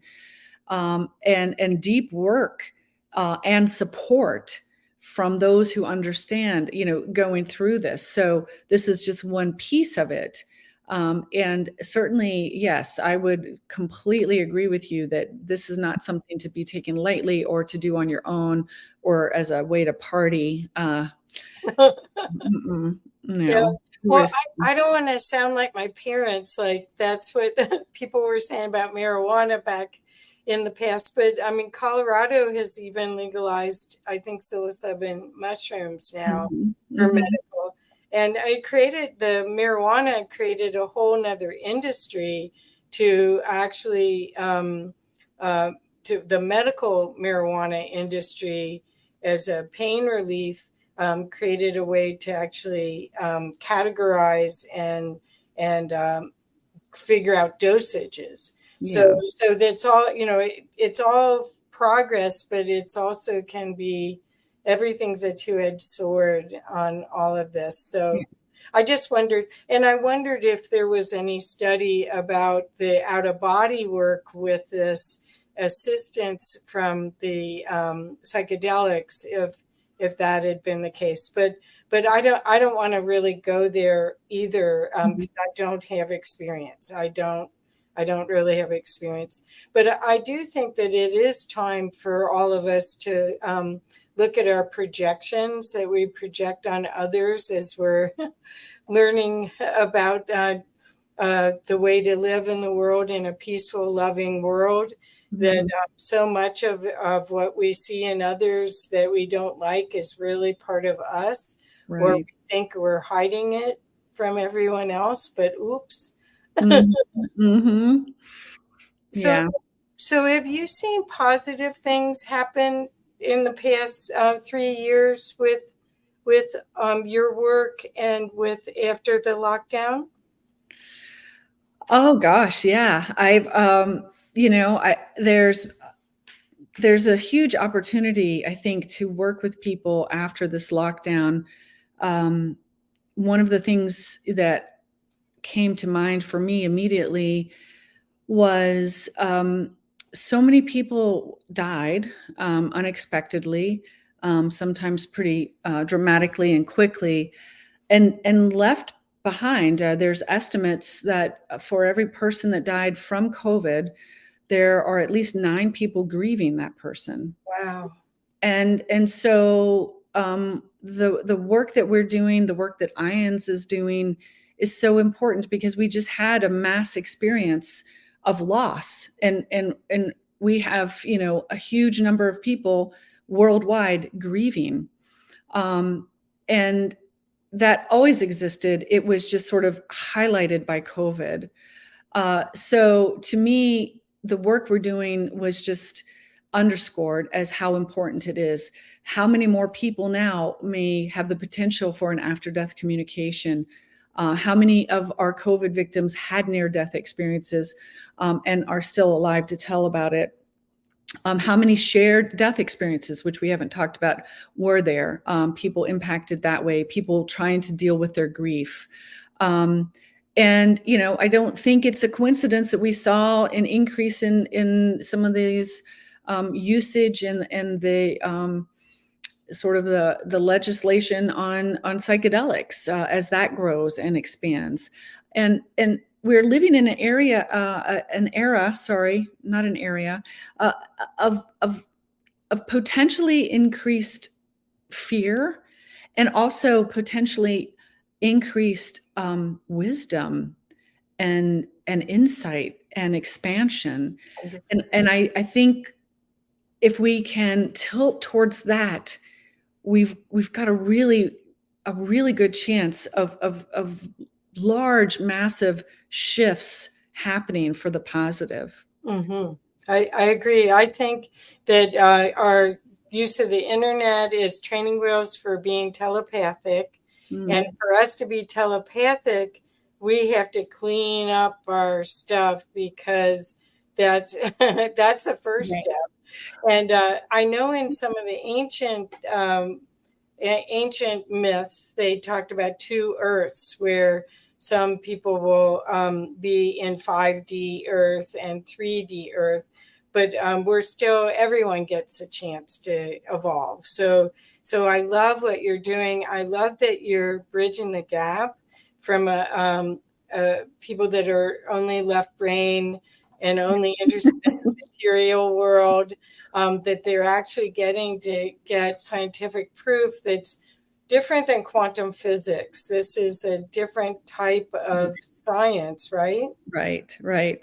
um, and and deep work uh, and support from those who understand, you know, going through this. So this is just one piece of it. Um, and certainly, yes, I would completely agree with you that this is not something to be taken lightly or to do on your own or as a way to party. Uh, no. Yeah. Well, I, I, don't want to sound like my parents. Like that's what people were saying about marijuana back in the past. But I mean, Colorado has even legalized, I think, psilocybin mushrooms now mm-hmm. for mm-hmm. medical. And I created the marijuana created a whole nother industry to actually um, uh, to the medical marijuana industry as a pain relief um, created a way to actually um, categorize and and um, figure out dosages. So so that's all you know it, it's all progress but it's also can be everything's a two-edged sword on all of this so yeah. i just wondered and i wondered if there was any study about the out of body work with this assistance from the um, psychedelics if if that had been the case. But but I don't I don't want to really go there either um, mm-hmm. because I don't have experience. I don't I don't really have experience. But I do think that it is time for all of us to um, look at our projections that we project on others as we're learning about uh, uh, the way to live in the world in a peaceful, loving world. Mm-hmm. That uh, so much of, of what we see in others that we don't like is really part of us, right. or we think we're hiding it from everyone else, but oops. Mm-hmm. mm-hmm. So, yeah. so have you seen positive things happen in the past uh, three years with with um, your work and with after the lockdown? Oh gosh, yeah. I've um, you know, I there's there's a huge opportunity, I think, to work with people after this lockdown. Um, one of the things that came to mind for me immediately was um, so many people died um, unexpectedly, um, sometimes pretty uh, dramatically and quickly, and and left behind. Uh, there's estimates that for every person that died from COVID, there are at least nine people grieving that person. Wow. And and so um, the the work that we're doing, the work that IANDS is doing, is so important because we just had a mass experience of loss. And and and we have you know a huge number of people worldwide grieving. Um, and that always existed. It was just sort of highlighted by covid. Uh, so to me the work we're doing was just underscored as how important it is. How many more people now may have the potential for an after death communication uh, how many of our COVID victims had near death experiences um, and are still alive to tell about it? Um, how many shared death experiences, which we haven't talked about, were there? Um, people impacted that way, people trying to deal with their grief. Um, and you know, I don't think it's a coincidence that we saw an increase in in some of these um, usage and and the um, sort of the the legislation on on psychedelics uh, as that grows and expands. And and we're living in an area uh, an era sorry not an area uh, of of of potentially increased fear and also potentially increased um, wisdom and and insight and expansion. And and I, I think if we can tilt towards that we've we've got a really a really good chance of of, of large massive shifts happening for the positive mm-hmm. I, I agree i think that uh, our use of the internet is training wheels for being telepathic mm-hmm. and for us to be telepathic we have to clean up our stuff because that's that's the first right. step and uh, I know in some of the ancient um, ancient myths, they talked about two Earths, where some people will um, be in 5D Earth and 3D Earth, but um, we're still everyone gets a chance to evolve. So, so I love what you're doing. I love that you're bridging the gap from a, um, people that are only left brain and only interested in material world, um, that they're actually getting to get scientific proof that's different than quantum physics. This is a different type of science, right? Right, right.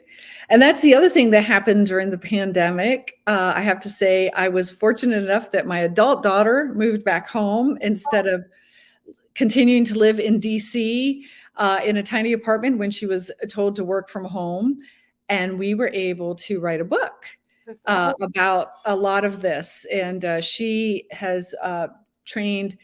And that's the other thing that happened during the pandemic. Uh, I have to say, I was fortunate enough that my adult daughter moved back home instead of continuing to live in DC. Uh, in a tiny apartment when she was told to work from home and we were able to write a book uh, about a lot of this. And uh, she has uh, trained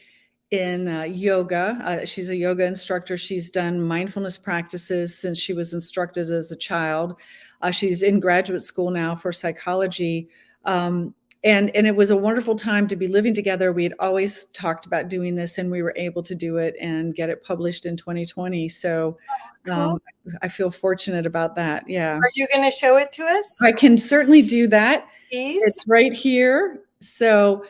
in uh, yoga. Uh, she's a yoga instructor. She's done mindfulness practices since she was instructed as a child. Uh, she's in graduate school now for psychology. Um, and and it was a wonderful time to be living together. We had always talked about doing this, and we were able to do it and get it published in 2020. So. Cool. Um, I feel fortunate about that. Yeah. Are you going to show it to us? I can certainly do that. Please. It's right here. So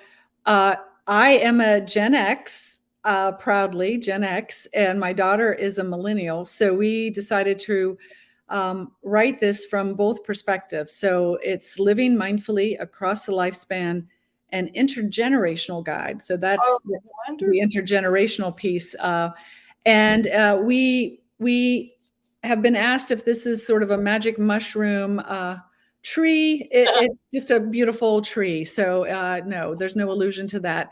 uh, I am a Gen X, uh, proudly Gen X, and my daughter is a millennial. So we decided to um, write this from both perspectives. So it's living mindfully across the lifespan an intergenerational guide. So that's Oh, the, the intergenerational piece. Uh, and uh, we we have been asked if this is sort of a magic mushroom uh, tree. It, it's just a beautiful tree. So uh, no, there's no allusion to that.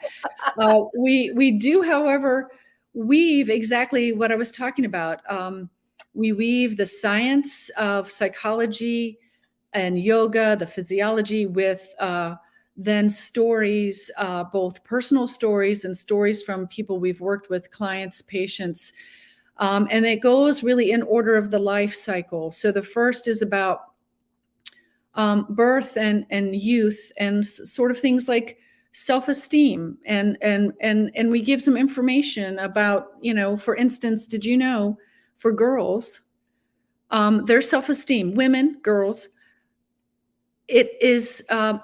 Uh, we we do, however, weave exactly what I was talking about. Um, we weave the science of psychology and yoga, the physiology, with uh, then stories, uh, both personal stories and stories from people we've worked with, clients, patients. Um, and it goes really in order of the life cycle. So the first is about um, birth and and youth and s- sort of things like self-esteem and and and and we give some information about you know for instance did you know for girls um, their self-esteem women girls it is um,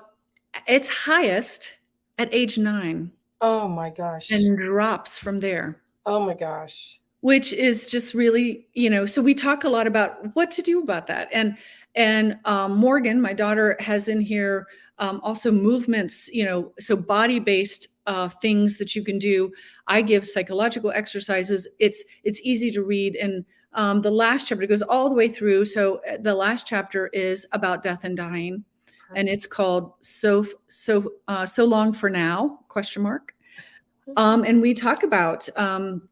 its highest at age nine Oh my gosh. and drops from there oh my gosh. which is just really you know so we talk a lot about what to do about that and and um, morgan my daughter has in here um, also movements you know so body based uh, things that you can do. I give psychological exercises. It's it's easy to read. And um, the last chapter goes all the way through. So uh, the last chapter is about death and dying. And it's called so so uh, so long for now question mark. Um, and we talk about um,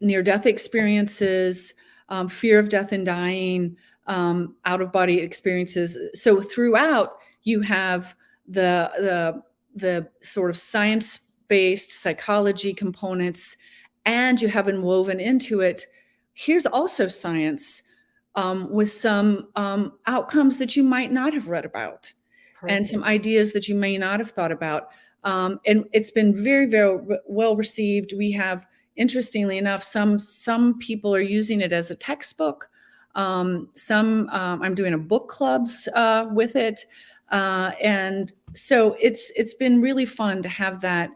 near death experiences, um, fear of death and dying, um, out of body experiences. So throughout, you have the the the sort of science based psychology components, and you have woven into it. Here's also science um, with some um, outcomes that you might not have read about and some ideas that you may not have thought about. Um, and it's been very, very well received. We have, interestingly enough, some some people are using it as a textbook. Um, some um, I'm doing a book clubs uh, with it, uh, and so it's it's been really fun to have that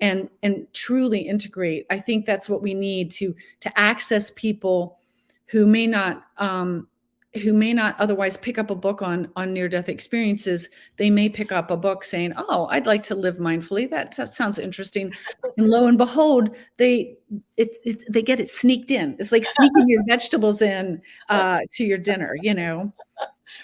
and and truly integrate. I think that's what we need to to access people who may not um, who may not otherwise pick up a book on on near death experiences. They may pick up a book saying oh i'd like to live mindfully. That, that sounds interesting. And lo and behold they it, it they get it sneaked in. It's like sneaking your vegetables in uh, to your dinner you know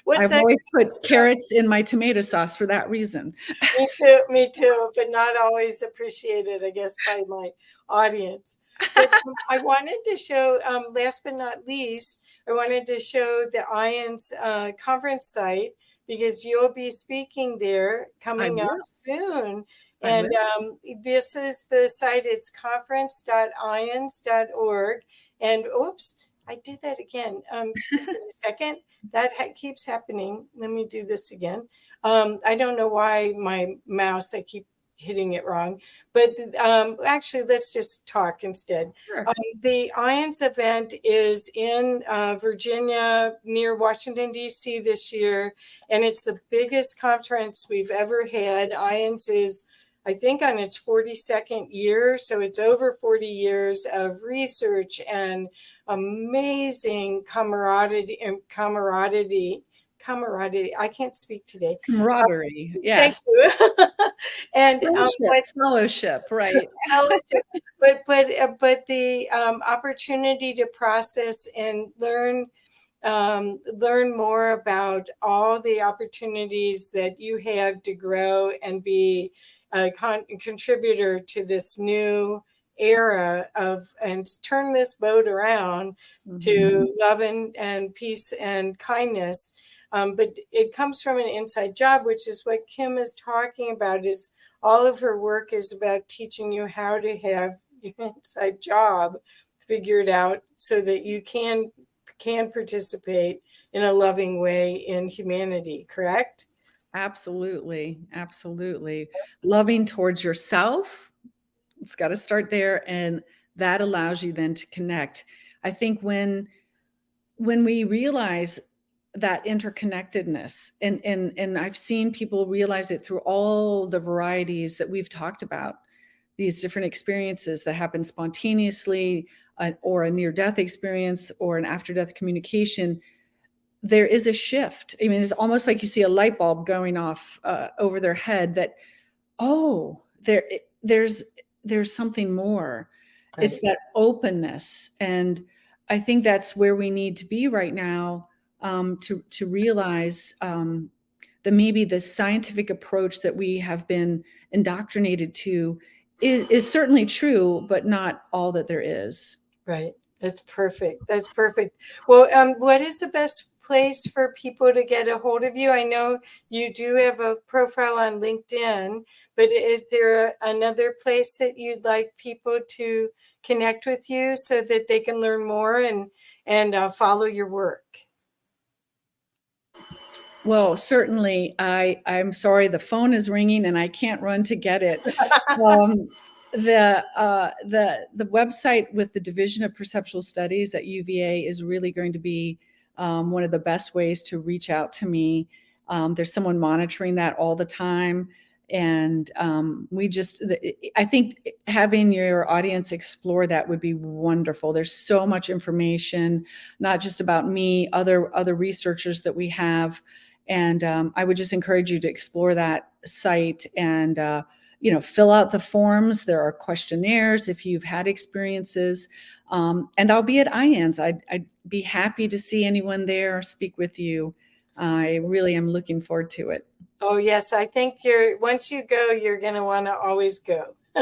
What's i've that? always put carrots in my tomato sauce for that reason me too, me too, but not always appreciated, I guess, by my audience. But um, I wanted to show, um, last but not least, I wanted to show the IANDS uh, conference site because you'll be speaking there coming up soon. I And um, this is the site, it's conference.iands.org. And oops, I did that again. Um, a second. That ha- keeps happening. Let me do this again. Um, I don't know why my mouse, I keep hitting it wrong. But um, actually, let's just talk instead. Sure. Um, the IANDS event is in uh, Virginia near Washington, D.C. this year, and it's the biggest conference we've ever had. IANDS is, I think, on its 42nd year. So it's over 40 years of research and amazing camaraderie. camaraderie camaraderie. I can't speak today. camaraderie yes Thank you. and um, fellowship, but fellowship right fellowship, but but uh, but the um, opportunity to process and learn um, learn more about all the opportunities that you have to grow and be a con- contributor to this new era of and turn this boat around Mm-hmm. to love and, and peace and kindness. Um, but it comes from an inside job, which is what Kim is talking about. Is all of her work is about teaching you how to have your inside job figured out so that you can can participate in a loving way in humanity. Correct? Absolutely. Absolutely. Loving towards yourself. It's got to start there. And that allows you then to connect. I think when when we realize that interconnectedness and and and I've seen people realize it through all the varieties that we've talked about these different experiences that happen spontaneously uh, or a near death experience or an after death communication there is a shift i mean it's almost like you see a light bulb going off uh, over their head that oh there there's there's something more right. it's that openness and i think that's where we need to be right now um, to to realize um, that maybe the scientific approach that we have been indoctrinated to is, is certainly true, but not all that there is. Right. That's perfect. That's perfect. Well, um, what is the best place for people to get a hold of you? I know you do have a profile on LinkedIn, but is there another place that you'd like people to connect with you so that they can learn more and and uh, follow your work? Well, certainly. I I'm sorry the phone is ringing and I can't run to get it. um, the uh, the the website with the Division of Perceptual Studies at UVA is really going to be um, one of the best ways to reach out to me. Um, there's someone monitoring that all the time, and um, we just I think having your audience explore that would be wonderful. There's so much information, not just about me, other other researchers that we have and um, I would just encourage you to explore that site and, uh, you know, fill out the forms. There are questionnaires if you've had experiences. Um, and I'll be at IANDS. I'd, I'd, be happy to see anyone there or speak with you. I really am looking forward to it. Oh, yes. I think you're, once you go, you're going to want to always go.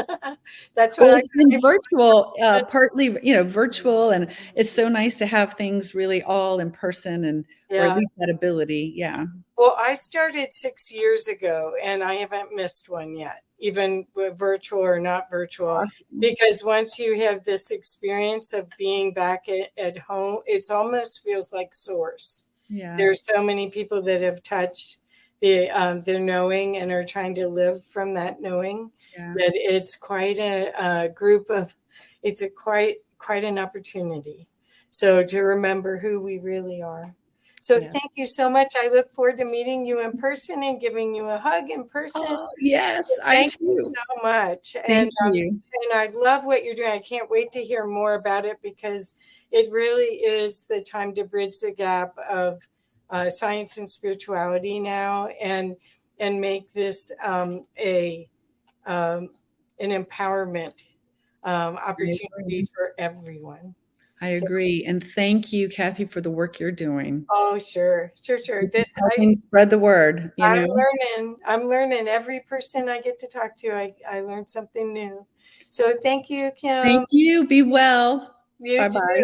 That's what well, it's been virtual, uh, partly, you know, virtual, and it's so nice to have things really all in person and yeah. or at least that ability. Yeah. Well, I started six years ago, and I haven't missed one yet, even virtual or not virtual, because once you have this experience of being back at, at home, it's almost feels like source. Yeah. There's so many people that have touched the um, their knowing and are trying to live from that knowing yeah. that it's quite a, a, group of it's a quite quite an opportunity so to remember who we really are so yeah. thank you so much i look forward to meeting you in person and giving you a hug in person oh, yes thank you so much thank and um, you. and i love what you're doing i can't wait to hear more about it because it really is the time to bridge the gap of uh, science and spirituality now and and make this um, a um, an empowerment um, opportunity for everyone. I agree, and thank you, Kathy, for the work you're doing. Oh, sure, sure, sure. This helping I, spread the word. I'm know? learning. I'm learning. Every person I get to talk to, I I learn something new. So thank you, Kim. Thank you. Be well. Bye bye.